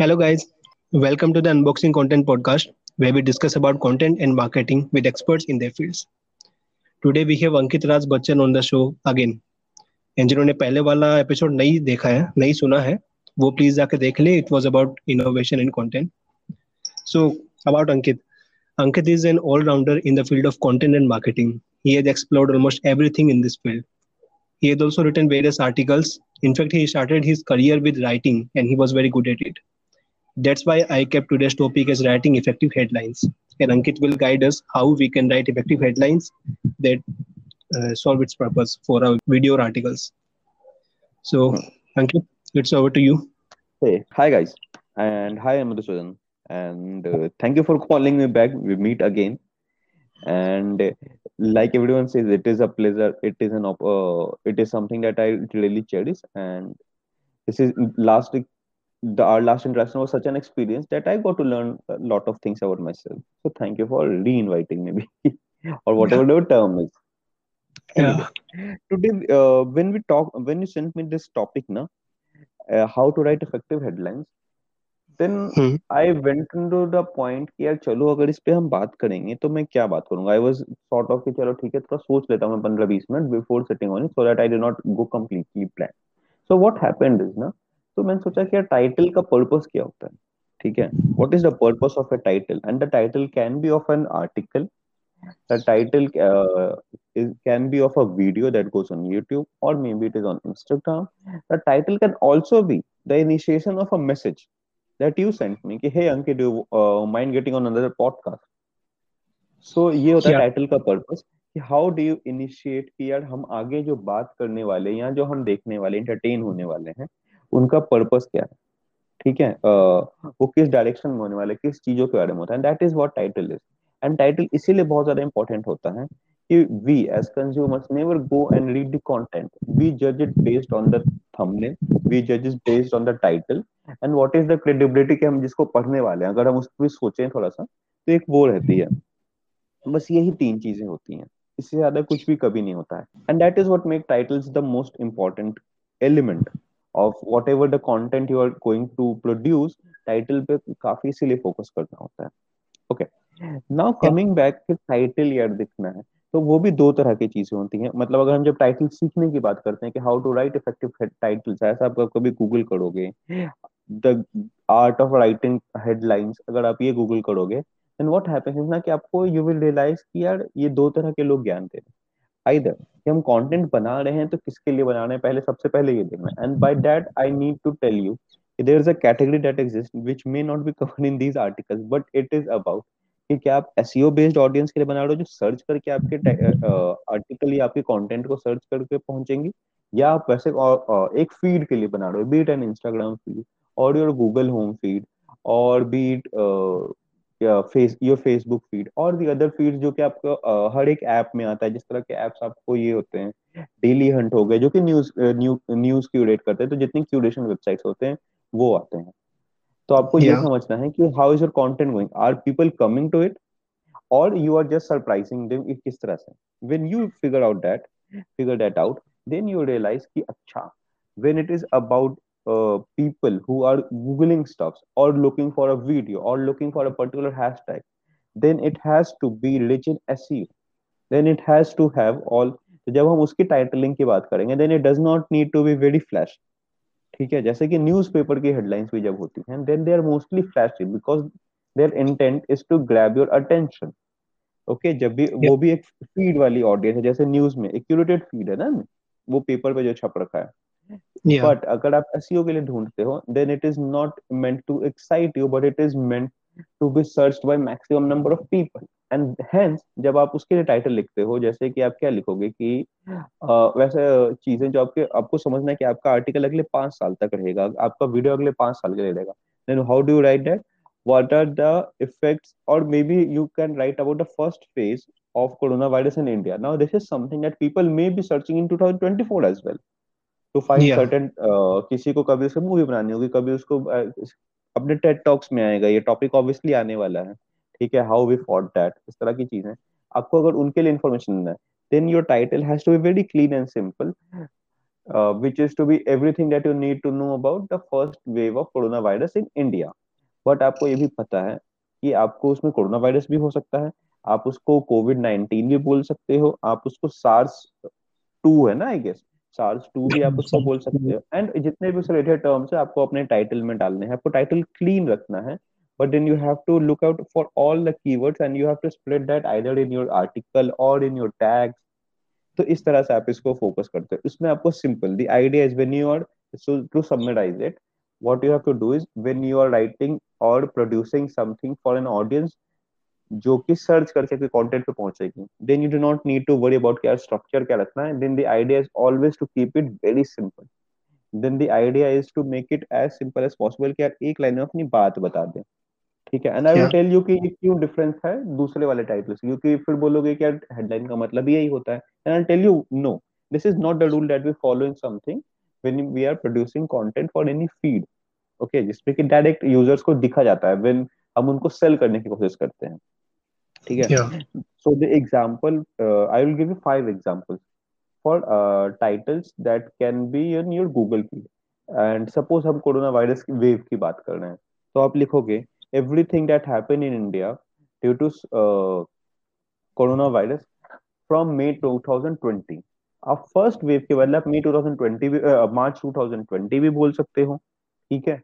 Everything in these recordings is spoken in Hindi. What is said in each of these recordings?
Hello, guys. Welcome to the Unboxing Content Podcast, where we discuss about content and marketing with experts in their fields. Today we have Ankit Raj Bachchan on the show again. And जिन्होंने पहले वाला एपिसोड नहीं देखा है नहीं सुना है वो प्लीज़ जाके देख ले it was about innovation in content so about Ankit Ankit is an all-rounder in the field of content and marketing. He has explored almost everything in this field. He has also written various articles. In fact, he started his career with writing and he was very good at it. That's why I kept today's topic as writing effective headlines. And Ankit will guide us how we can write effective headlines that uh, solve its purpose for our video articles. So, Ankit, it's over to you. Hey, hi guys, and hi Amadhusudan, and uh, thank you for calling me back. We meet again, and uh, like everyone says, it is a pleasure. It is an op- uh, it is something that I really cherish, and this is last the our last interaction was such an experience that I got to learn a lot of things about myself. So thank you for re-inviting me, or whatever the term is. Anyway, Yeah. today uh, when we talk when you sent me this topic now uh, how to write effective headlines then Hmm. i went into the point कि यार चलो अगर इस पे हम बात करेंगे तो मैं क्या बात करूंगा आई वाज सॉर्ट ऑफ कि चलो ठीक है थोड़ा सोच लेता हूँ मैं पंद्रह बीस minute before setting on it so that I do not go completely plan so what happened is ना तो मैंने सोचा कि टाइटल का पर्पस क्या होता है? ठीक है? What is the purpose of a title and the title can be of an article the title can be of a video that goes on YouTube और maybe it is on Instagram the title can also be the initiation of a message that you sent me कि hey Ankit do mind getting on another podcast so ये होता है टाइटल का पर्पस कि हाउ डू यू इनिशिएट कि यार हम आगे जो बात करने वाले या जो हम देखने वाले एंटरटेन होने वाले हैं उनका पर्पस क्या है? ठीक है? अह, वो किस डायरेक्शन में होने वाले किस चीज़ों के बारे में होता है? That is what title is and title इसीलिए बहुत ज़्यादा इंपॉर्टेंट होता है कि we as consumers never go and read the content we जज it based on the thumbnail we जज it based on the title and what is the credibility कि हम जिसको पढ़ने वाले हैं? अगर हम उसको भी सोचें थोड़ा सा तो एक वो रहती है। बस यही तीन चीज़ें होती हैं। इससे ज़्यादा कुछ भी कभी नहीं होता है। And that is what make titles the most important element of whatever the content you are going to produce title पे काफ़ी इसीलिए फोकस करना होता है। Okay now coming back title यार दिखना है तो वो भी दो तरह की चीज़ें होती हैं। मतलब अगर हम जब टाइटल सीखने की बात करते हैं कि how to write effective titles ऐसा आप कभी गूगल करोगे the art of writing headlines अगर आप ये गूगल करोगे देन व्हाट हैपेंस ना कि आपको यू विल रियलाइज़ कि यार ये दो तरह के लोग ज्ञान दे रहे हैं। आइदर कि हम कंटेंट बना रहे हैं तो किसके लिए बना रहे हैं? पहले सबसे पहले ये देखना and by that I need to tell you there is a category that exist which may not be covered in these articles but it is about कि क्या आप एसईओ बेस्ड ऑडियंस के लिए बना रहे हो जो सर्च करके आपके आर्टिकल या आपके कंटेंट को सर्च करके पहुँचेंगे? या आप वैसे अ, एक फ़ीड के लिए बना रहे हो be it an Instagram feed और योर गूगल होम फ़ीड और be it face your Facebook feed और दी अदर फ़ीड जो कि आपको हर एक ऐप में आता है जिस तरह के ऐप्स आपको ये होते हैं डेली हंट हो गए जो कि न्यूज़ न्यूज़ क्यूरेट करते हैं तो जितनी क्यूरेशन वेबसाइट्स होते हैं वो आते हैं। तो आपको ये समझना है कि how is your content going are people coming to it और you are just surprising them किस तरह से? When you figure out that figure that out then you realise कि अच्छा when it is about uh, people who are googling stuffs or looking for a video or looking for a particular hashtag then it has to be rich in SEO then it has to have all तो जब हम उसकी टाइटलिंग की बात करेंगे then it does not need to be very flash ठीक है जैसे कि न्यूज़पेपर की हेडलाइंस भी जब होती हैं then they are mostly flashy because their intent is to grab your attention okay जब भी वो भी एक फीड वाली ऑडियंस है जैसे न्यूज में एक क्यूरेटेड फीड है ना वो पेपर पे जो छप रखा है Yeah. बट अगर आप एसईओ के लिए ढूंढते हो then it is not meant to excite you but it is meant to be searched by maximum number of people and hence जब आप उसके लिए टाइटल लिखते हो जैसे कि आप क्या लिखोगे कि अ, वैसे चीज़ें जो आपके आपको समझना है कि आपका आर्टिकल अगले पाँच साल तक रहेगा आपका वीडियो अगले पाँच साल के लिए रहेगा। Then how do you write that what are the effects? Or maybe you can write about the first phase of coronavirus in india. Now this is something that people may be searching in 2024 as well. To find Yeah. certain uh, किसी को कभी उसको मूवी बनानी होगी कभी उसको uh, अपने टेड टॉक्स में आएगा ये टॉपिक ऑब्वियसली आने वाला है ठीक है हाउ वी फॉट दैट इस तरह की चीज़ें आपको अगर उनके लिए इन्फॉर्मेशन देना है then your title has to be very clean and simple uh, which is to be everything that you need to know about the first wave of coronavirus in India. But आपको ये भी पता है कि आपको उसमें कोरोना वायरस भी हो सकता है आप उसको कोविड नाइनटीन भी बोल सकते हो आप उसको सार्स टू है ना आई गेस चार्ल्स टू भी आप उसको बोल सकते हो। एंड जितने भी उस रिलेटेड टर्म्स है, आपको अपने टाइटल में डालने हैं। आपको टाइटल क्लीन रखना है but then you have to look out for all the keywords and you have to split that either in your article और इन योर टैग्स तो इस तरह से आप इसको फोकस करते हो। इसमें आपको simple the idea is when you are so to summarise it what you have to do is when you are writing और producing something for an audience जो कि सर्च करके कोई कंटेंट पे पहुंचेगी। Then you do not need to worry about क्या स्ट्रक्चर क्या रखना है। Then the idea is always to keep it very simple then the idea is to make it as simple as possible कि यार एक लाइन में अपनी बात बता दें। ठीक है? And I will tell you कि क्यों डिफरेंस है दूसरे वाले टाइटल से। क्योंकि फिर बोलोगे कि यार हेडलाइन का मतलब यही होता है। And I tell you know this is not the rule that we follow in something when we are producing content for any feed okay जिसमें कि डायरेक्ट यूज़र्स को दिखा जाता है व्हेन हम उनको सेल करने की कोशिश करते हैं। ठीक है? So the example I will give you five examples for titles that can be in your Google feed and suppose हम कोरोना वायरस की वेव की बात कर रहे हैं। तो आप लिखोगे everything that happened in India due to uh, coronavirus from May 2020. आप फ़र्स्ट वेव के बदले आप मई 2020 भी मार्च uh, 2020 भी बोल सकते हो। ठीक है?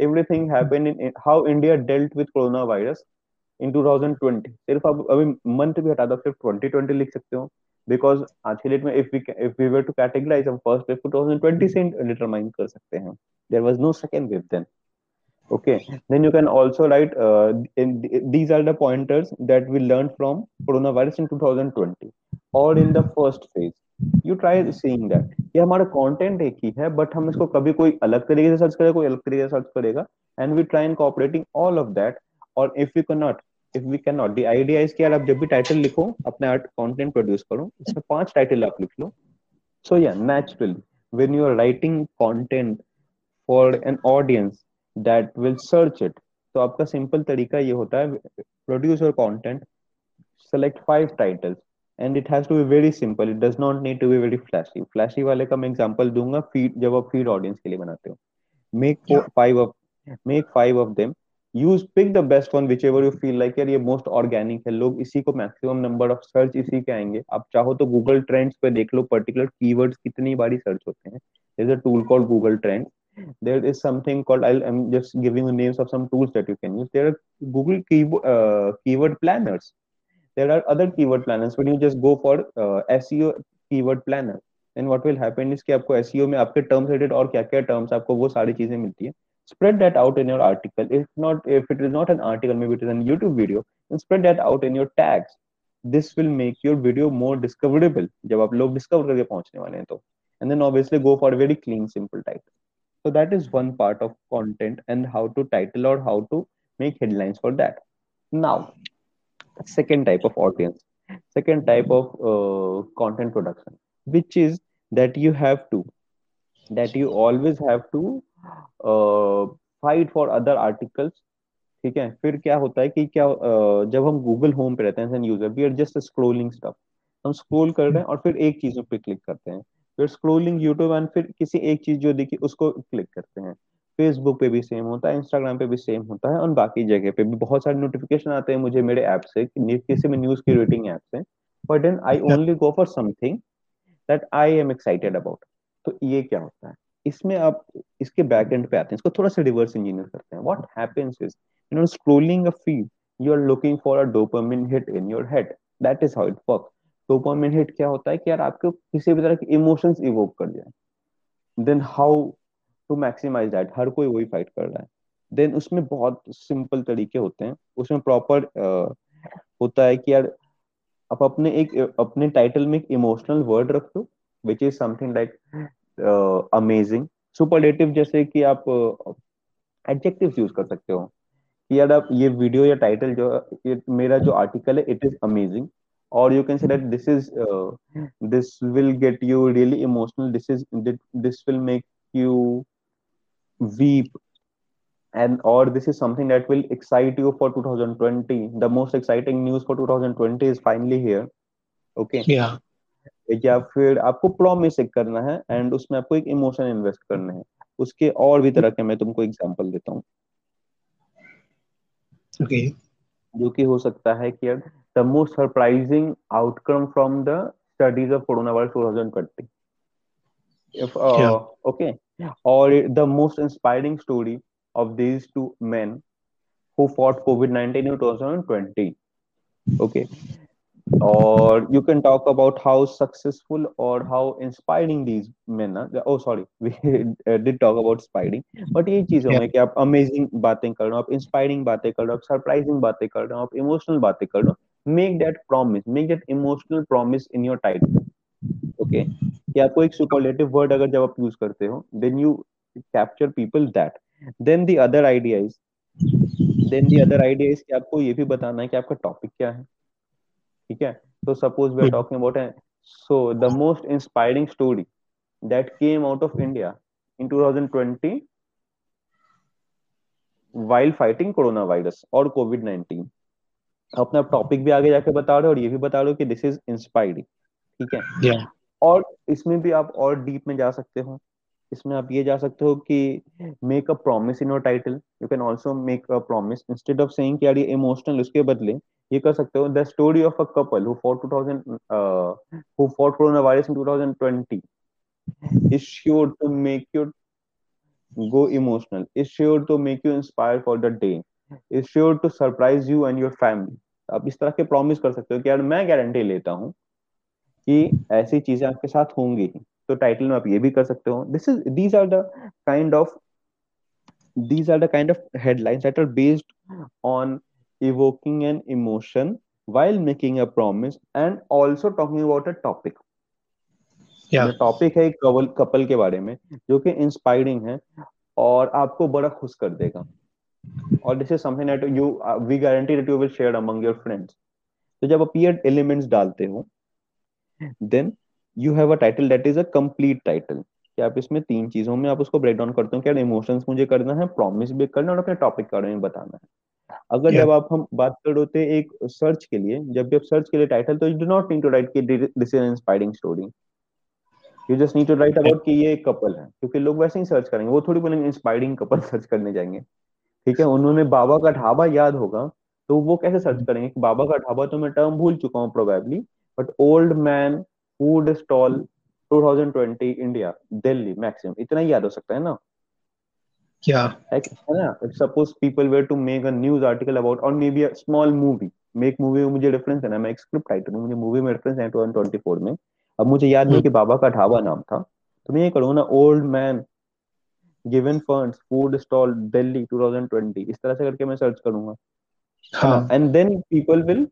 Everything happened in how India dealt with coronavirus in 2020 सिर्फ़ आप अभी मंथ भी हटा दो सिर्फ़ 2020 लिख सकते हो। बिकॉज़ आज के डेट में if we if we were to categorise हम फ़र्स्ट वेव 2020 से डिटरमाइन कर सकते हैं। There was no second wave then okay? Then you can also write uh, in, these are the pointers that we learned from coronavirus in 2020 or in the first phase you try seeing that ये हमारा कंटेंट एक ही है बट हम इसको कभी कोई अलग तरीके से सर्च करेगा कोई अलग तरीके से सर्च करेगा। And we try incorporating all of that और if you can not if we can not the idea is कि यार आप जब भी टाइटल लिखो अपने आर्ट कंटेंट प्रोड्यूस करो इसमें पाँच टाइटल आप लिख लो। सो या naturally when you are writing content for an audience that will search it तो आपका सिंपल तरीका ये होता है produce your content select five titles and it has to be very simple it does not need to be very flashy flashy वाले का मैं एग्जांपल दूँगा फ़ीड जब आप फ़ीड ऑडियंस के लिए बनाते हो। Make five of make five of them use pick the best one whichever you feel like यार ये मोस्ट ऑर्गेनिक है लोग इसी को मैक्सिमम नंबर ऑफ़ सर्च इसी के आएँगे आप चाहो तो गूगल ट्रेंड्स पे देख लो पर्टिकुलर कीवर्ड्स कितनी बारी सर्च होते हैं is a tool called Google Trends there is something called I'll, i'm just giving you names of some tools that you can use there are google keyword uh, keyword planners there are other keyword planners when you just go for uh, seo keyword planner then what will happen is कि आपको SEO में आपके terms related और क्या क्या terms आपको वो सारी चीज़ें मिलती है spread that out in your article if not if it is not an article maybe it is a youtube video then spread that out in your tags this will make your video more discoverable जब आप लोग discover करके पहुंचने वाले हैं तो and then obviously go for a very clean simple title so that is one part of content and how to title or how to make headlines for that now second type of audience second type of uh, content production which is that you have to that you always have to uh, for other articles ठीक है? फिर क्या होता है कि क्या uh, जब हम गूगल होम पे रहते हैं user we are just scrolling stuff हम स्क्रोल कर रहे हैं और फिर एक चीज़ पे क्लिक करते हैं। फिर स्क्रोलिंग यूट्यूब एंड फिर किसी एक चीज़ जो देखी उसको क्लिक करते हैं। फेसबुक पे भी सेम होता है इंस्टाग्राम पे भी सेम होता है और बाकी जगह पे भी बहुत सारे नोटिफिकेशन आते हैं मुझे मेरे ऐप से किसी में न्यूज़ की रेटिंग ऐप से। But then I only go for something that I am excited about तो ये क्या होता है? इसमें आप इसके बैक एंड पे आते हैं इसको थोड़ा सा रिवर्स इंजीनियर करते हैं। What happens is you know scrolling a feed you are looking for a dopamine hit in your head that is how it works dopamine hit क्या होता है कि यार आपको किसी भी तरह के इमोशंस इवोक कर जाए then how to maximise that हर कोई वही फाइट कर रहा है। देन उसमें बहुत सिंपल तरीके होते हैं। उसमें प्रॉपर uh, होता है कि यार आप अपने एक अपने टाइटल में एक इमोशनल वर्ड रख दो which is something like amazing superlative जैसे कि आप एडजेक्टिव्स uh, यूज़ कर सकते हो। कि यार आप ये वीडियो या टाइटल जो ये मेरा जो आर्टिकल है इट इज़ अमेजिंग और you can say that this is this will get you really emotional this is this will make you weep and or this is something that will excite you for 2020 the most exciting news for 2020 is finally here okay? Yeah. या फिर आपको प्रॉमिस एक करना है एंड उसमें आपको एक इमोशन इन्वेस्ट करना है। उसके और भी तरह के मैं तुमको एग्जांपल देता हूँ। Okay. जो कि हो सकता है कि यार the most surprising outcome from the studies of coronavirus 2020 if uh, yeah. okay. or the most inspiring story of these two men who fought covid-19 in 2020 okay. Or you can talk about how successful or how inspiring these men are. Oh sorry we did talk about inspiring but ये चीज़ yeah. में कि आप अमेजिंग बातें कर रहे हो आप इंस्पायरिंग बातें कर रहे हो आप सरप्राइजिंग बातें कर रहे हो आप इमोशनल बातें कर रहे हो make that promise make that emotional promise in your title okay कि आपको एक सुपरलेटिव वर्ड अगर जब आप यूज़ करते हो then you capture people that then the other idea is then the other idea is कि आपको ये भी बताना है कि आपका टॉपिक क्या है। ठीक है? तो suppose we are. Talking about so the most inspiring story that came out of India in 2020 while fighting coronavirus और कोविड 19 अपना टॉपिक भी आगे जाके बता रहे हो और ये भी बता रहे हो कि दिस इज़ इंस्पायरिंग ठीक है? Yeah. और इसमें भी आप और डीप में जा सकते हो। इसमें आप ये जा सकते हो कि make a promise in your title you can also make a promise instead of saying कि यार ये इमोशनल उसके बदले ये कर सकते हो। The story of a couple who for 2000 who for corona virus in 2020 is sure to make you go emotional is sure to make you inspire for the day is sure to surprise you and your family आप इस तरह के प्रॉमिस कर सकते हो कि यार मैं गारंटी लेता हूँ कि ऐसी चीज़ें आपके साथ होंगी तो टाइटल में आप ये भी कर सकते हो। This is these are the kind of these are the kind of headlines that are based on evoking an emotion while making a promise and also talking about a topic. Yeah. Topic है एक कपल के बारे में जो कि इंस्पायरिंग है और आपको बड़ा खुश कर देगा। और this is something that you we guarantee that you will share among your friends तो जब आप ये एलिमेंट्स डालते हो then you have a title that is a complete title कि आप इसमें तीन चीज़ों में आप उसको ब्रेक डाउन करते हो क्या इमोशंस मुझे करना है प्रॉमिस भी करना है और अपने टॉपिक के बारे में बताना है। अगर Yeah. जब आप हम बात कर रहे होते एक सर्च के लिए जब भी आप सर्च के लिए टाइटल तो you do not need to write कि this is inspiring story you just need to write about कि ये एक कपल है क्योंकि लोग वैसे ही सर्च करेंगे वो थोड़ी बोलेंगे इंस्पायरिंग कपल सर्च करने जाएँगे। ठीक है? उन्होंने बाबा का ढाबा याद होगा तो वो कैसे सर्च करेंगे कि बाबा का ढाबा तो मैं टर्म भूल चुका हूँ probably but old man food stall 2020 India Delhi maximum इतना ही याद हो सकता है ना? Yeah है कि- है ना? If suppose people were to make a news article about or maybe a small movie make movie में मुझे रेफरेंस है। ना मैं एक स्क्रिप्ट राइटर हूँ। मुझे मूवी में रेफरेंस है 2024 में। अब मुझे याद नहीं Hmm. कि बाबा का ढाबा नाम था। तो मैं ये करूँगा ना old man given funds food stall Delhi 2020 इस तरह से करके मैं सर्च करूँगा। And then people will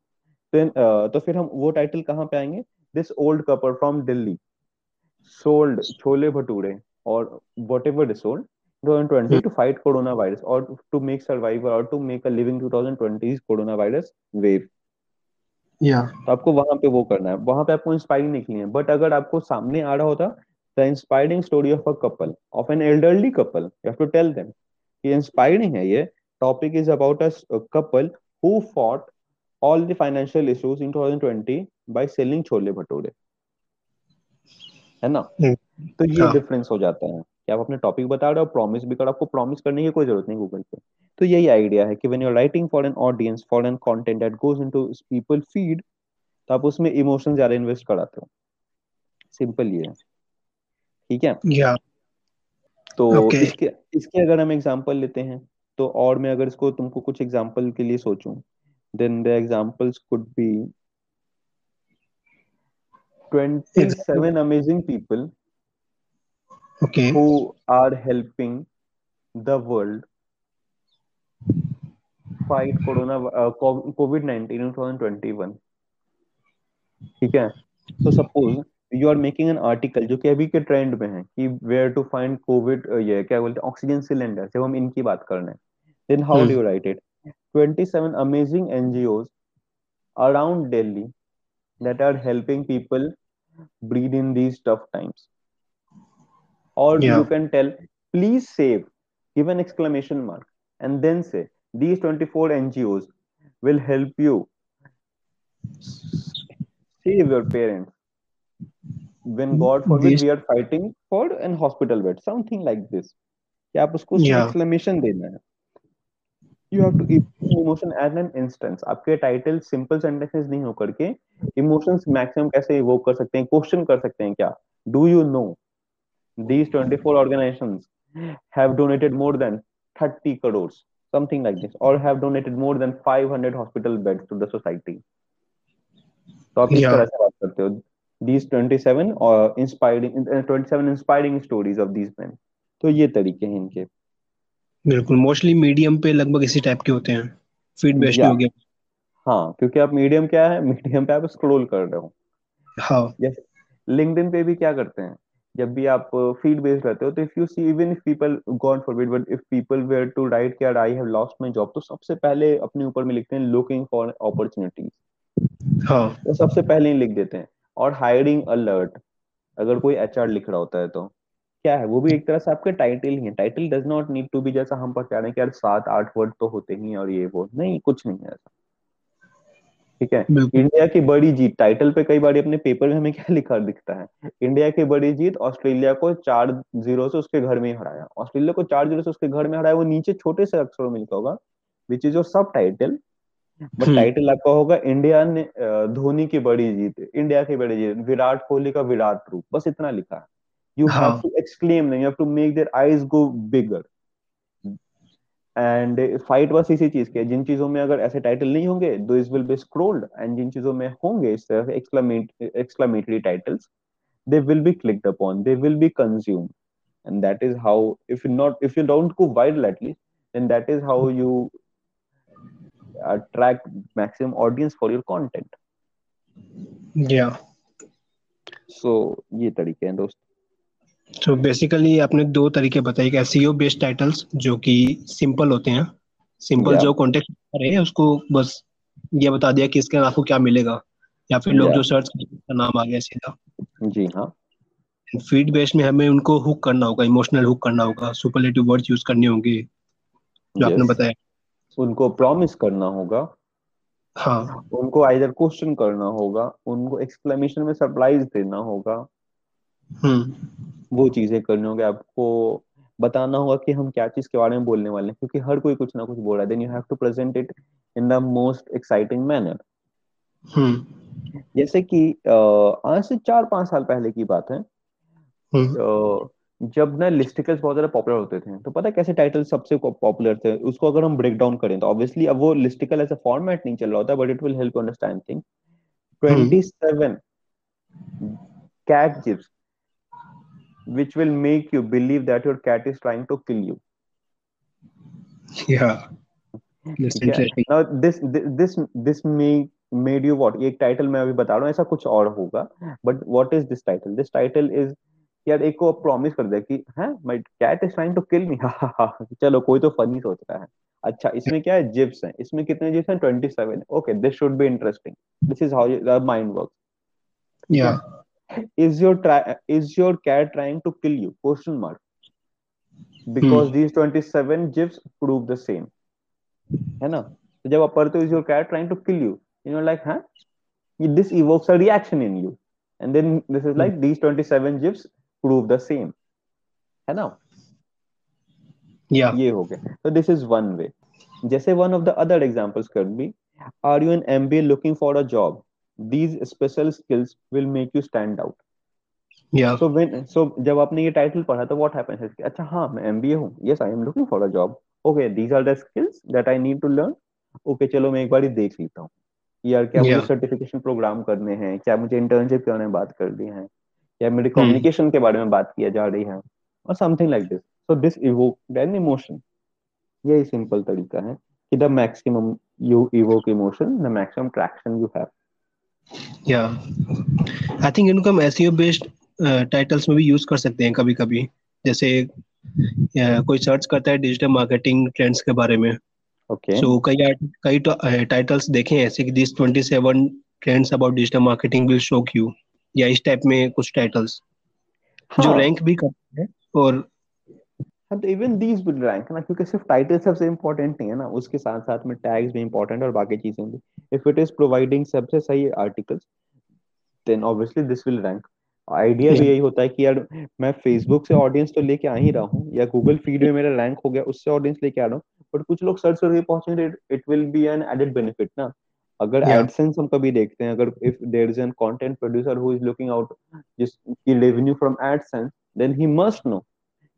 then तो फिर हम वो टाइटल कहाँ पे आएँगे? This old couple from Delhi sold chole bhature or whatever sold 2020 to fight coronavirus or to make survivor or to make a living 2020's coronavirus wave. Yeah. तो आपको वहाँ पे वो करना है। वहाँ पे आपको इंस्पायरिंग निकलनी है। बट अगर आपको सामने आ रहा होता the inspiring story of a couple of an elderly couple you have to tell them कि इंस्पायरिंग है ये। Topic is about a couple who fought all the financial issues in 2020 by selling chole bhature. है ना? Hmm. तो ये हाँ। डिफरेंस हो जाता है। कि आप अपने टॉपिक बता रहे हो प्रॉमिस भी करो आपको प्रॉमिस करने की कोई ज़रूरत नहीं गूगल पे। तो यही आइडिया है कि when you are writing for an audience for an content that goes into people feed तो आप उसमें इमोशन ज़्यादा इन्वेस्ट कराते हो। सिंपल ये है। ठीक है? Yeah. तो Okay. इसके इसके अगर हम एग्जांपल लेते हैं तो और मैं अगर इसको तुमको कुछ एग्जांपल के लिए सोचूं then the examples could be 27 amazing people okay. Who are helping the world fight corona uh, covid 19 in 2021 ठीक है? तो suppose you are making an article जो कि अभी के ट्रेंड में है कि वेयर टू फाइंड कोविड ये क्या बोलते हैं ऑक्सीजन सिलेंडर जब हम इनकी बात कर रहे हैं then how Hmm. Do you write it 27 amazing NGOs around Delhi that are helping people breathe in these tough times. or Yeah. you can tell please save give an exclamation mark and then say these 24 ngos will help you save your parents when god forbid we are fighting for an hospital bed something like this कि आप उसको एक्सक्लेमेशन देना है you have to emotion as an instance आपके टाइटल सिंपल सेंटेंसेस नहीं होकर के इमोशंस मैक्सिमम कैसे इवोक कर सकते हैं क्वेश्चन कर सकते हैं क्या do you know these 24 organizations have donated more than 30 crores something like this or have donated more than 500 hospital beds to the society तो आप इस तरह से बात करते हो these 27 or inspiring uh, 27 inspiring stories of these men तो ये तरीके हैं इनके बिल्कुल मोस्टली मीडियम पे लगभग इसी टाइप के होते हैं फ़ीड बेस्ड हो गया हाँ क्योंकि आप मीडियम क्या है मीडियम पे आप स्क्रॉल कर रहे हो हाँ जैसे लिंक्डइन पे भी क्या करते हैं जब भी आप फ़ील्ड बेस्ड रहते हो तो if you see even if people God forbid but if people were to write क्या I have lost my job तो सबसे पहले अपने ऊपर में लिखते हैं लुकिंग फॉर अपॉर्चुनिटीज़ हाँ। तो सबसे पहले ही लिख देते हैं। और हायरिंग अलर्ट अगर कोई एचआर लिख रहा होता है तो। क्या है? वो भी एक तरह से आपके टाइटल ही है। Title does not need to be जैसा हम हैं कि यार सात आठ वर्ड तो होते ही और ये वो। नहीं कुछ नहीं है ऐसा। ठीक है? इंडिया की बड़ी जीत टाइटल पे कई बार अपने पेपर में हमें क्या लिखा दिखता है? इंडिया की बड़ी जीत ऑस्ट्रेलिया को चार ज़ीरो से उसके घर में हराया। ऑस्ट्रेलिया को चार ज़ीरो से उसके घर में हराया वो नीचे छोटे से अक्षरों में लिखा होगा which is your subtitle but title आपका होगा इंडिया ने धोनी की बड़ी जीत इंडिया की बड़ी जीत विराट कोहली का विराट रूप बस इतना लिखा है। You have to exclaim you have to make their eyes go bigger and fight बस इसी चीज़ के जिन चीज़ों में अगर ऐसे टाइटल नहीं होंगे those will be scrolled and जिन चीज़ों में होंगे इस तरह exclamatory titles they will be clicked upon they will be consume and that is how if not if you don't go viral at least then that is how you attract maximum audience for your content या सो ये तरीके हैं दोस्तों। तो बेसिकली आपने दो तरीके बताए कि एसईओ बेस्ड टाइटल्स जो कि सिंपल होते हैं। Simple yeah. जो कॉन्टेक्स्ट है उसको बस ये बता दिया कि इसके आपको क्या मिलेगा। या फिर लोग yeah. जो सर्च का नाम आ गया सीधा। जी हाँ। फ़ीड बेस्ड में हमें उनको हुक करना होगा इमोशनल हुक करना होगा सुपरलेटिव वर्ड्स यूज़ करने होंगे जो yes. आपने बताया। उनको प्रॉमिस करना होगा। हाँ। उनको आइदर क्वेश्चन करना होगा उनको एक्सप्लेनेशन में सरप्राइज़ देना होगा। हम्म। वो चीज़ें करनी होगी आपको बताना होगा कि हम क्या चीज़ के बारे में बोलने वाले हैं क्योंकि हर कोई कुछ ना कुछ बोल रहा है। Then you have to present it in the most exciting manner जैसे कि आज से चार पाँच साल पहले की बात है। हम्म। जब ना लिस्टिकल्स बहुत ज़्यादा पॉपुलर होते थे तो पता है कैसे टाइटल सबसे पॉपुलर थे? उसको अगर हम ब्रेक डाउन करें तो ऑब्वियसली अब वो लिस्टिकल ऐसा फॉर्मेट नहीं चल रहा होता but it will help understand thing 27 cat gifs which will make you believe that your cat is trying to kill you. Yeah. That's interesting now this this this may made you what? एक टाइटल मैं अभी बता रहा हूँ ऐसा कुछ और होगा but what is this title this title is यार एक को प्रॉमिस कर दिया कि है my cat is trying to kill me चलो कोई तो फनी सोच रहा है। अच्छा इसमें क्या है? जिप्स हैं। इसमें कितने जिप्स हैं? 27 okay this should be interesting this is how the mind works या is your try is your cat trying to kill you question mark because hmm. these 27 gifs prove the same है ना तो जब आप पढ़ते हो is your cat trying to kill you you know like huh this evokes a reaction in you and then this is like these 27 gifs prove the same है ना yeah ये हो गया so this is one way जैसे one of the other examples could be are you an MBA looking for a job these special skills will make you stand out. Yeah. So when so जब आपने ये टाइटल पढ़ा तो what happens है अच्छा हाँ मैं एमबीए हूँ. Yes I am looking for a job. Okay these are the skills that I need to learn. Okay चलो मैं एक बार देख लेता हूँ. यार क्या yeah. मुझे सर्टिफिकेशन प्रोग्राम करने हैं? क्या मुझे इंटर्नशिप करने में बात करनी है? या मेरे कम्युनिकेशन hmm. के बारे में बात किया जा रही है? और something like this so this evoke an emotion यही सिंपल तरीका है कि the maximum you evoke emotion the maximum traction you have या आई थिंक इनको हम एसईओ बेस्ड टाइटल्स में भी यूज़ कर सकते हैं कभी कभी जैसे uh, कोई सर्च करता है डिजिटल मार्केटिंग ट्रेंड्स के बारे में। ओके सो कई कई टाइटल्स देखे हैं ऐसे कि this 27 trends about digital marketing will shock you या इस टाइप में कुछ टाइटल्स हाँ. जो रैंक भी करते हैं और हाँ तो इवन दीज विल रैंक ना क्योंकि सिर्फ़ टाइटल सबसे इम्पोर्टेंट नहीं है ना उसके साथ साथ में टैग्स भी इम्पोर्टेंट और बाकी चीज़ें भी। इफ़ इट इज़ प्रोवाइडिंग सबसे सही articles then obviously this will rank idea भी यही होता है कि यार मैं फेसबुक से ऑडियंस तो लेके आ ही रहा हूँ या गूगल फ़ीड में मेरा रैंक हो गया उससे ऑडियंस लेके आ रहा हूँ बट कुछ लोग सर्च करके पहुँचेंगे it will be an added benefit ना। अगर एडसेंस Yeah. हम कभी देखते हैं अगर if there is an content producer who is looking out जिसकी revenue from AdSense then he must know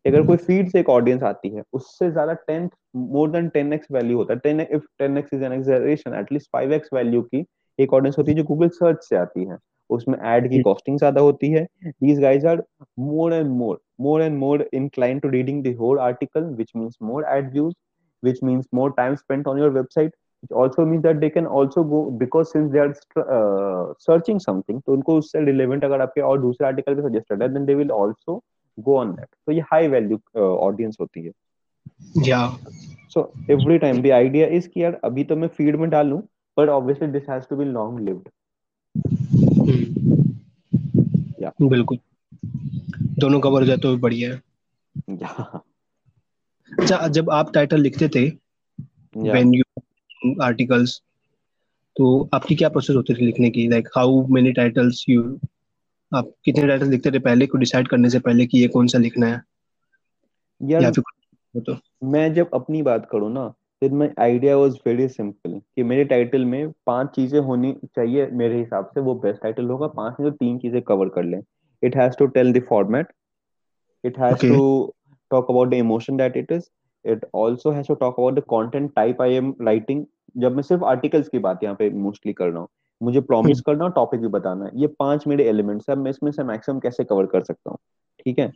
अगर कोई हम्म। फ़ीड से एक ऑडियंस आती है उससे ज़्यादा tenth more than ten X value होता है। एक ऑडियंस होती है जो गूगल सर्च से आती है। उसमें एड की हम्म। कॉस्टिंग ज़्यादा होती है। These guys are more and more more and more incline to reading the whole article which means more ad views which means more time spend on your website also mean that they can also go because since they are searching something तो उनको उससे रिलेवेंट अगर आपके और दूसरे आर्टिकल भी सजेस्टेड है then they will also go on that. तो ये हाई वैल्यू ऑडियंस होती है। Yeah. so every time the idea is कि यार अभी तो मैं फ़ीड में डालूं but obviously this has to be long lived hmm, Yeah. बिल्कुल। दोनों कवर हो जाए तो बढ़िया है। अच्छा जब आप टाइटल लिखते थे व्हेन यू आर्टिकल्स तो आपकी क्या प्रोसेस होती थी लिखने की? Like how many titles you आप कितने टाइटल लिखते थे पहले को डिसाइड करने से पहले कि ये कौन सा लिखना है? या यार फिर कुछ तो। मैं जब अपनी बात करूँ ना फिर my idea was very simple कि मेरे टाइटल में पाँच चीज़ें होनी चाहिए मेरे हिसाब से वो बेस्ट टाइटल होगा। पाँच में जो तीन चीज़ें कवर कर लें। It has to tell the format it has Okay. To talk about the emotion that it is it also has to talk about the content type I am writing जब मैं सिर्फ़ आर्टिकल्स की बात यहाँ पे मोस्टली कर रहा हूँ। मुझे प्रॉमिस करना और टॉपिक भी बताना है। ये पाँच मेरे एलिमेंट्स है मैं इसमें से मैक्सिमम कैसे कवर कर सकता हूँ? ठीक है?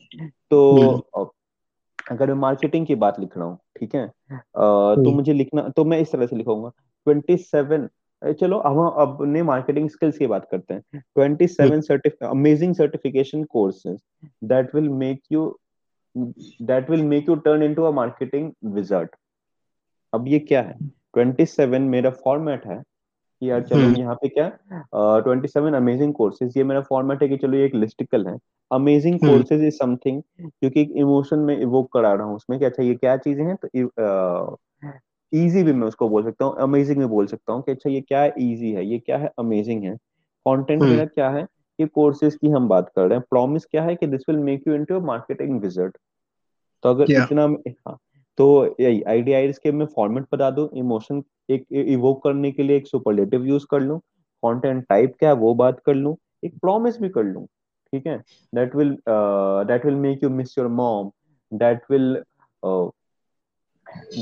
तो हम्म। अगर मैं मार्केटिंग की बात लिख रहा हूँ ठीक है? तो हम्म। मुझे लिखना तो मैं इस तरह से लिखूँगा। ट्वेंटी सेवन चलो अब हम अपने मार्केटिंग स्किल्स की बात करते हैं। Twenty seven amazing certification courses that will make you that will make you turn into a marketing wizard अब ये क्या है? ट्वेंटी सेवन मेरा फॉर्मेट है। कि यार चलो हम्म। यहाँ पे क्या ट्वेंटी सेवन अमेजिंग कोर्सेज ये मेरा फॉर्मेट है कि चलो ये एक लिस्टिकल है अमेजिंग हम्म। कोर्सेज इज़ समथिंग क्योंकि एक इमोशन में इवोक करा रहा हूँ उसमें कि अच्छा ये क्या चीज़ें हैं तो इजी भी मैं उसको बोल सकता हूँ अमेजिंग भी बोल सकता हूँ कि अच्छा ये क्या इजी है ये क्या है अमेजिंग है कंटेंट हम्म। मेरा क्या है कि कोर्सेज की हम बात कर रहे हैं प्रॉमिस क्या है कि this will make you into marketing wizard तो अगर Yeah. इतना हाँ तो यही आइडिया है इसके मैं फॉर्मेट बता दूँ इमोशन एक इवोक करने के लिए एक सुपरलेटिव यूज़ कर लूँ कंटेंट टाइप क्या है वो बात कर लूँ एक प्रॉमिस भी कर लूँ ठीक है? That will that will make you miss your mom that will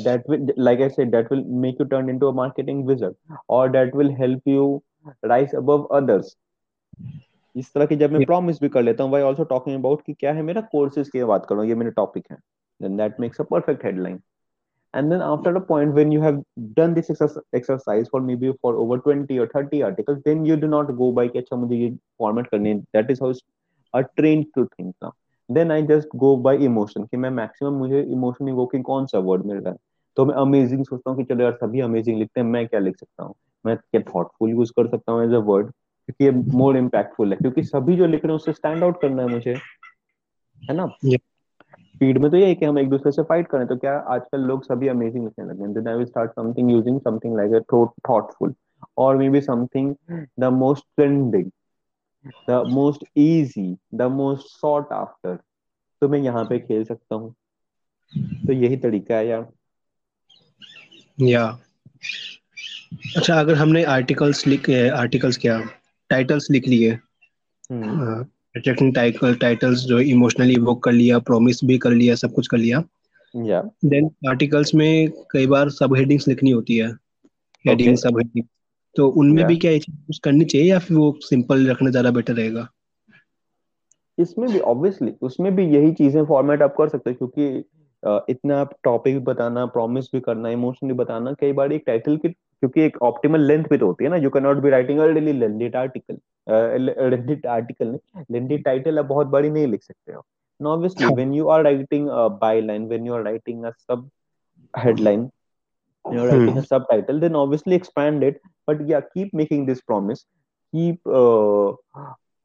that will like i said that will make you turn into a marketing wizard or that will help you rise above others. इस तरह की जब मैं. प्रॉमिस भी कर लेता हूँ वाई ऑल्सो टॉकिंग अबाउट कि क्या है मेरा कोर्सेज की बात कर रहा हूँ ये मेरा टॉपिक है। Then that makes a perfect headline and then after the point when you have done this exercise, for maybe for over 20 or 30 articles then you do not go by अच्छा मुझे ये फॉर्मेट करनी that is how are trained to think now then I just go by emotion कि मैं maximum मुझे emotion evoking कौन सा word मिल रहा है तो मैं अमेजिंग सोचता हूँ कि चलो यार सभी अमेजिंग लिखते हैं मैं क्या लिख सकता हूँ मैं क्या थॉटफुल यूज़ कर सकता हूँ एज अ वर्ड क्योंकि ये मोर इम्पैक्टफुल है क्योंकि सभी जो लिख रहे हैं उससे स्टैंड आउट करना है मुझे है ना Yeah. फ़ीड में तो यही कि हम एक दूसरे से फाइट करें तो क्या आजकल लोग सभी अमेजिंग लिखने लगे हैं? Then I will start something using something like a thoughtful or maybe something the most trending the most easy the most sought after तो मैं यहाँ पे खेल सकता हूँ। तो यही तरीका है यार। या अच्छा अगर हमने आर्टिकल्स लिख आर्टिकल्स क्या टाइटल्स लिख लिए हम्म। अट्रैक्टिंग टाइटल टाइटल्स जो इमोशनली इवोक कर लिया प्रॉमिस भी कर लिया सब कुछ कर लिया। या देन आर्टिकल्स में कई बार सब हेडिंग्स लिखनी होती है। हेडिंग. सब हेडिंग तो उनमें Yeah. भी क्या चीज़ करनी चाहिए या फिर वो सिंपल रखना ज़्यादा बेटर रहेगा? इसमें भी ऑब्वियसली उसमें भी यही चीज़ें फॉर्मेट आप कर सकते हो क्योंकि इतना आप टॉपिक भी बताना प्रॉमिस भी करना इमोशन भी बताना कई बार एक टाइटल की क्योंकि एक ऑप्टिमल लेंथ भी तो होती है ना you can not be writing article नहीं टाइटल आप बहुत बड़ी नहीं लिख सकते हो। No obviously. When you are writing a byline when you are writing a sub headline you're writing a subtitle then obviously expand it but yeah keep making this promise. Keep uh,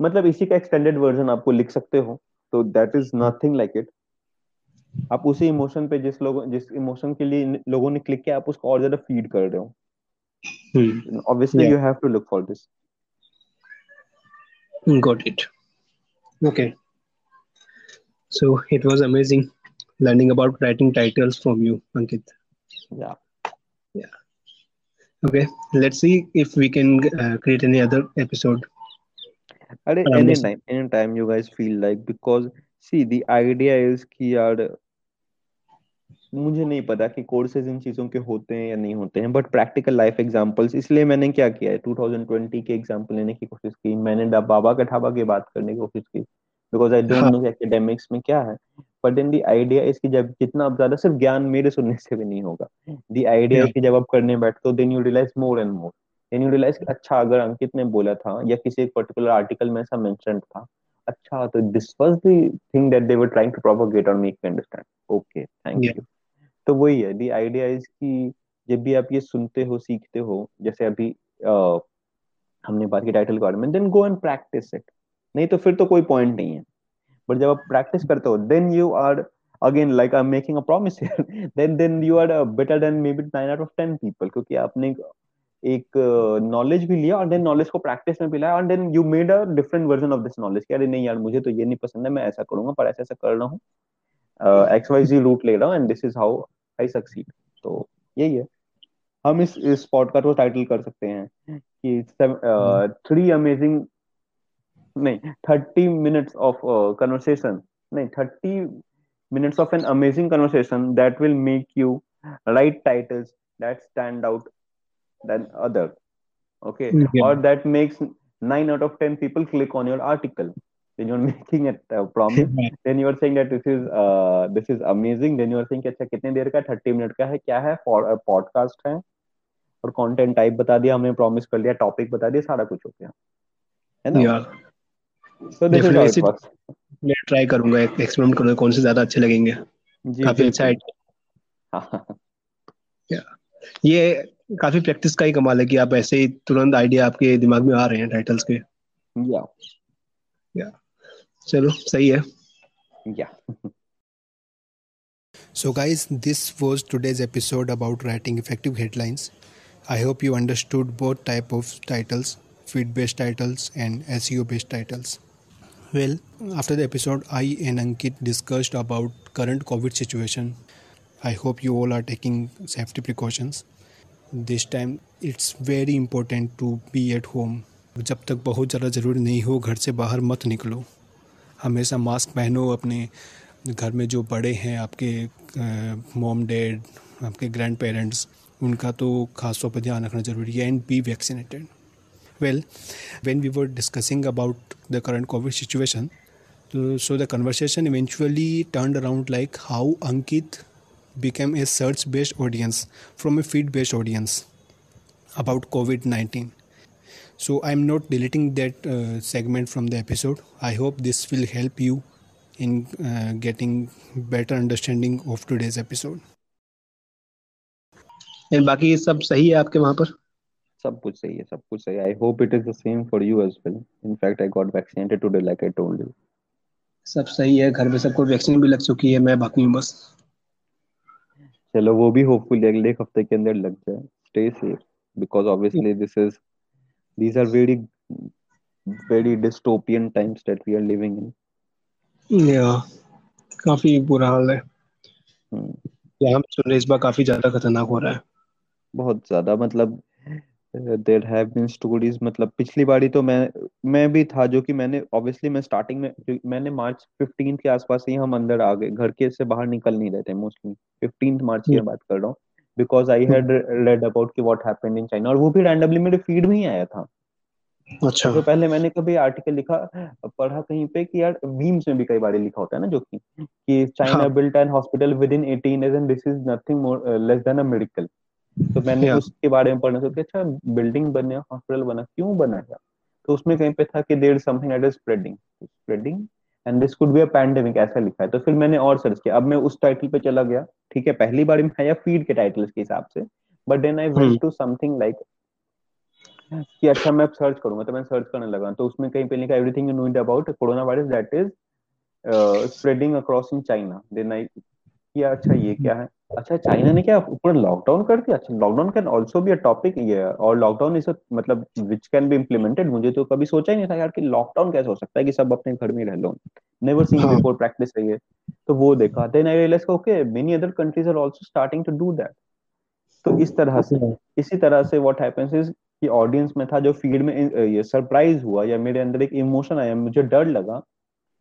मतलब इसी का एक्सटेंडेड वर्जन आपको लिख सकते हो तो that is nothing like it आप उसी इमोशन पे जिस लोगों जिस इमोशन के लिए लोगों ने क्लिक किया आप उसको और ज़्यादा फ़ीड कर रहे हो। Hmm. Obviously, yeah. you have to look for this. Got it. Okay. So it was amazing learning about writing titles from you, Ankit. Yeah. Yeah. Okay. Let's see if we can uh, create any other episode. Any time, anytime you guys feel like because see the idea is key मुझे नहीं पता कि कोर्सेज इन चीज़ों के होते हैं या नहीं होते हैं बट प्रैक्टिकल लाइफ एग्जांपल्स इसलिए मैंने क्या किया है? 2020 के एग्जांपल लेने की कोशिश की मैंने बाबा का ठाबा की बात करने की कोशिश की because I don't know academics में क्या है but then the idea is कि जब जितना आप ज़्यादा सिर्फ़ ज्ञान मेरे सुनने से भी नहीं होगा। द आइडिया yeah कि जब आप करने बैठते हो then you realize more and more then you realize अच्छा अगर अंकित ने बोला था या किसी एक पर्टिकुलर आर्टिकल में ऐसा मेंशन था अच्छा तो this was the thing that they were trying to propagate or make me understand okay thank you तो वही है दी आइडिया इज़ कि जब भी आप ये सुनते हो सीखते हो जैसे अभी अ, हमने बात की टाइटल के बारे में then go and practice it नहीं तो फिर तो कोई पॉइंट नहीं है. बट जब आप प्रैक्टिस करते हो then you are again like I am making a promise then then you are better than maybe nine out of ten people क्योंकि आपने एक नॉलेज भी लिया और देन नॉलेज को प्रैक्टिस में भी लाया और then you made a different version of this knowledge कि अरे नहीं यार मुझे तो ये नहीं पसंद है मैं ऐसा करूँगा पर ऐसा ऐसा कर रहा हूँ। एक्स वाई जी रूट ले रहा हूँ and this is how I succeed तो यही है। हम इस इस पॉडकास्ट को टाइटल कर सकते हैं कि थ्री अमेजिंग नहीं थर्टी मिनट्स ऑफ़ कन्वर्सेशन नहीं thirty minutes of an amazing conversation that will make you write titles that stand out then other okay? Yeah. Or that makes 9 out of 10 people click on your article. Then you're making it a promise. Then you saying that this is uh, this is amazing. Then you saying कि अच्छा कितने देर का? 30 मिनट का है? क्या है? पॉडकास्ट है? और कंटेंट टाइप बता दिया हमने प्रॉमिस कर लिया टॉपिक बता दिया सारा कुछ हो गया. है ना? Yeah. So this is how definitely it works. मैं ट्राई करूँगा एक्सपेरिमेंट करूँगा कौन से ज़्यादा अच्छे लगेंगे। जी काफ़ी अच्छा आइडिया ये काफ़ी प्रैक्टिस का ही कमाल है कि आप ऐसे ही तुरंत आइडिया आपके दिमाग में आ रहे हैं टाइटल्स के। या चलो सही है। Yeah so guys this was today's episode about writing effective headlines I hope you understood both type of titles feed based titles and SEO based titles well after the episode I and Ankit discussed about current COVID situation I hope you all are taking safety precautions this time it's very important to be at home जब तक बहुत ज़्यादा ज़रूरी नहीं हो घर से बाहर मत निकलो। हमेशा मास्क पहनो अपने घर में जो बड़े हैं, आपके मॉम डैड आपके ग्रैंड पेरेंट्स उनका तो खास तौर पर ध्यान रखना ज़रूरी है and be vaccinated well when we were discussing about the current COVID situation so the conversation eventually turn around like how Ankit became a search based audience from a feed based audience about COVID nineteen so i'm not deleting that uh, segment from the episode. I hope this will help you in uh, getting better understanding of today's episode. And बाकी सब सही है आपके वहाँ पर? सब कुछ सही है सब कुछ सही है। I hope it is the same for you as well in fact I got vaccinated today like I told you सब सही है घर में सबको वैक्सीन भी लग चुकी है मैं बाकी हूँ बस। चलो वो भी होपफुली अगले एक हफ़्ते के अंदर लग जाए। Stay safe because obviously this is these are very very dystopian times that we are living in. या काफ़ी बुरा हाल है। Hmm. पे सुन रहे इस बार काफ़ी ज़्यादा खतरनाक हो रहा है। बहुत ज़्यादा मतलब देर हैव बीन स्टोरीज मतलब पिछली बारी तो मैं मैं भी था जो कि मैंने ऑब्वियसली मैं स्टार्टिंग में मैंने मार्च 15 के आसपास ही हम अंदर आ गए घर के से बाहर निकल नहीं रहे थे मोस्टली 15 मार्च की मैं बात कर रहा हूँ। Because I had read about कि व्हाट हैपेंड इन चाइना और वो भी रैंडमली मेरे फ़ीड में ही आया था। अच्छा। तो पहले मैंने कभी आर्टिकल लिखा पढ़ा कहीं पे कि यार मीम्स में भी कई बार लिखा होता है ना जो कि कि China. Built an hospital within 18 days and this is nothing more less than a miracle तो मैंने उसके बारे में पढ़ना सोचा अच्छा बिल्डिंग बने हॉस्पिटल बना क्यों बना है तो उसमें कहीं पे था कि there something that is spreading spreading and this could be a pandemic ऐसा लिखा है। तो फिर मैंने और सर्च किया। अब मैं उस टाइटल पे चला गया। ठीक है पहली बार में आया फ़ीड के टाइटल्स के हिसाब से। But then I hmm. Went to something like कि अच्छा मैं सर्च करूँगा। तो मैं सर्च करने लगा। तो उसमें कहीं पे लिखा everything you know about corona virus that is spreading across in China then I किया अच्छा ये क्या है? अच्छा चाइना ने क्या पूरा लॉकडाउन कर दिया? अच्छा lockdown can also be a topic ये और लॉकडाउन इज़ मतलब विच कैन बी इम्प्लीमेंटेड मुझे तो कभी सोचा ही नहीं था यार कि लॉकडाउन कैसे हो सकता है कि सब अपने घर में रह लो। नेवर सीन बिफोर प्रैक्टिस है। ये तो वो देखा। Then I realize okay many other countries are also starting to do that तो इस तरह से इसी तरह से व्हाट हैपेंस इज़ कि ऑडियंस में था जो फ़ीड में ये सरप्राइज़ हुआ या मेरे अंदर एक इमोशन आया मुझे डर लगा।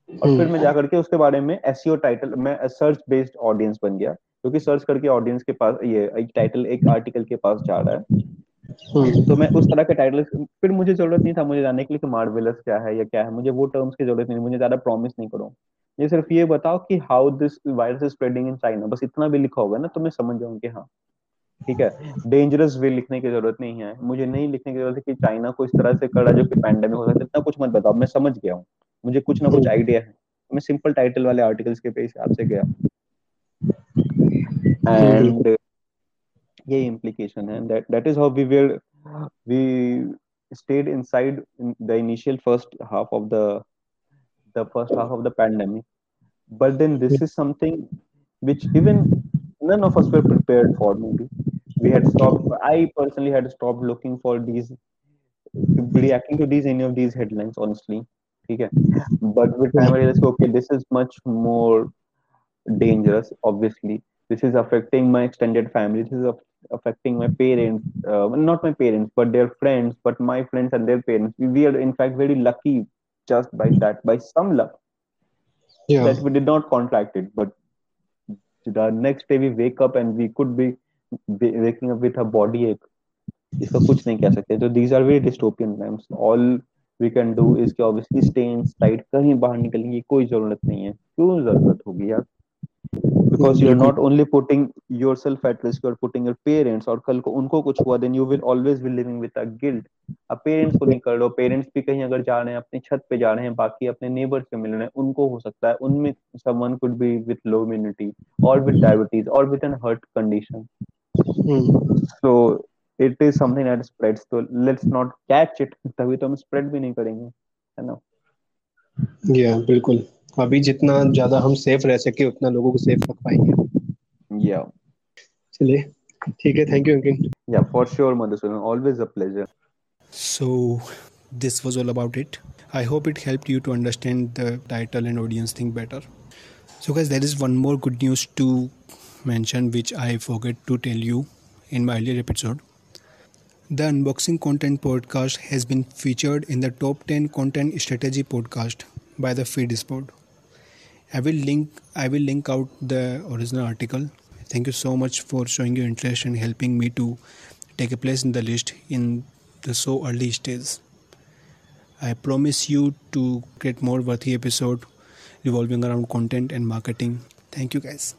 और फिर मैं जाकर के उसके बारे में एसईओ टाइटल मैं सर्च बेस्ड ऑडियंस बन गया। क्योंकि सर्च करके ऑडियंस के पास ये एक टाइटल एक आर्टिकल के पास जा रहा है। तो मैं उस तरह के टाइटल फिर मुझे ज़रूरत नहीं था मुझे जानने के लिए कि मार्वेलस क्या है या क्या है। मुझे वो टर्म्स की ज़रूरत नहीं मुझे ज़्यादा प्रॉमिस नहीं करो। ये सिर्फ़ ये बताओ कि how this virus is spreading in China बस इतना भी लिखा होगा ना तो मैं समझ जाऊँ कि हाँ ठीक है। डेंजरस वे लिखने की ज़रूरत नहीं है। मुझे नहीं लिखने की ज़रूरत है कि चाइना को इस तरह से करा जो कि पैंडेमिक हो सकता है इतना कुछ मत बताओ। मैं समझ गया हूँ। मुझे कुछ ना कुछ आइडिया है। मैं सिंपल टाइटल वाले आर्टिकल्स के हिसाब से गया एंड ये implication है that that is how we were we stayed inside in the initial first half of the the first half of the pandemic but then this is something which even none of us were prepared for maybe we had stopped i personally had stopped looking for these reacting to these any of these headlines honestly okay but with time i realized okay this is much more dangerous obviously this is affecting my extended family this is affecting my parents uh, not my parents but their friends but my friends and their parents we, we are in fact very lucky just by that by some luck yeah. that we did not contract it but the next day we wake up and we could be waking up with a body ache इसका कुछ नहीं कह सकते तो these are very dystopian times all we can do is कि ऑब्वियसली स्टे इन साइड कहीं बाहर निकलने की कोई जरूरत नहीं है क्यों जरूरत होगी यार Because you're not only putting yourself at risk you're putting your parents और कल को उनको कुछ हुआ then you will always be living with a guilt अब पेरेंट्स को नहीं कर लो पेरेंट्स भी कहीं अगर जा रहे हैं अपनी छत पे जा रहे हैं बाकी अपने नेबर से मिल रहे हैं उनको हो सकता है उनमें someone could be with low immunity or with diabetes or with an heart condition hmm. so it is something that spreads so let's not catch it तभी तो हम spread भी नहीं करेंगे है ना या बिल्कुल। अभी जितना ज़्यादा हम सेफ़ रह सके उतना लोगों को सेफ़ रख पाएँगे। या चलिए ठीक है thank you Ankit yeah for sure Madhusudan always a pleasure so this was all about it I hope it helped you to understand the title and audience think better so guys there is one more good news to mention which I forget to tell you in my earlier episode the unboxing content podcast has been featured in the top 10 content strategy podcast by the feedspot I will link I will link out the original article. Thank you so much for showing your interest and helping me to take a place in the list in the so early stage. I promise you to create more worthy episode revolving around content and marketing. Thank you guys.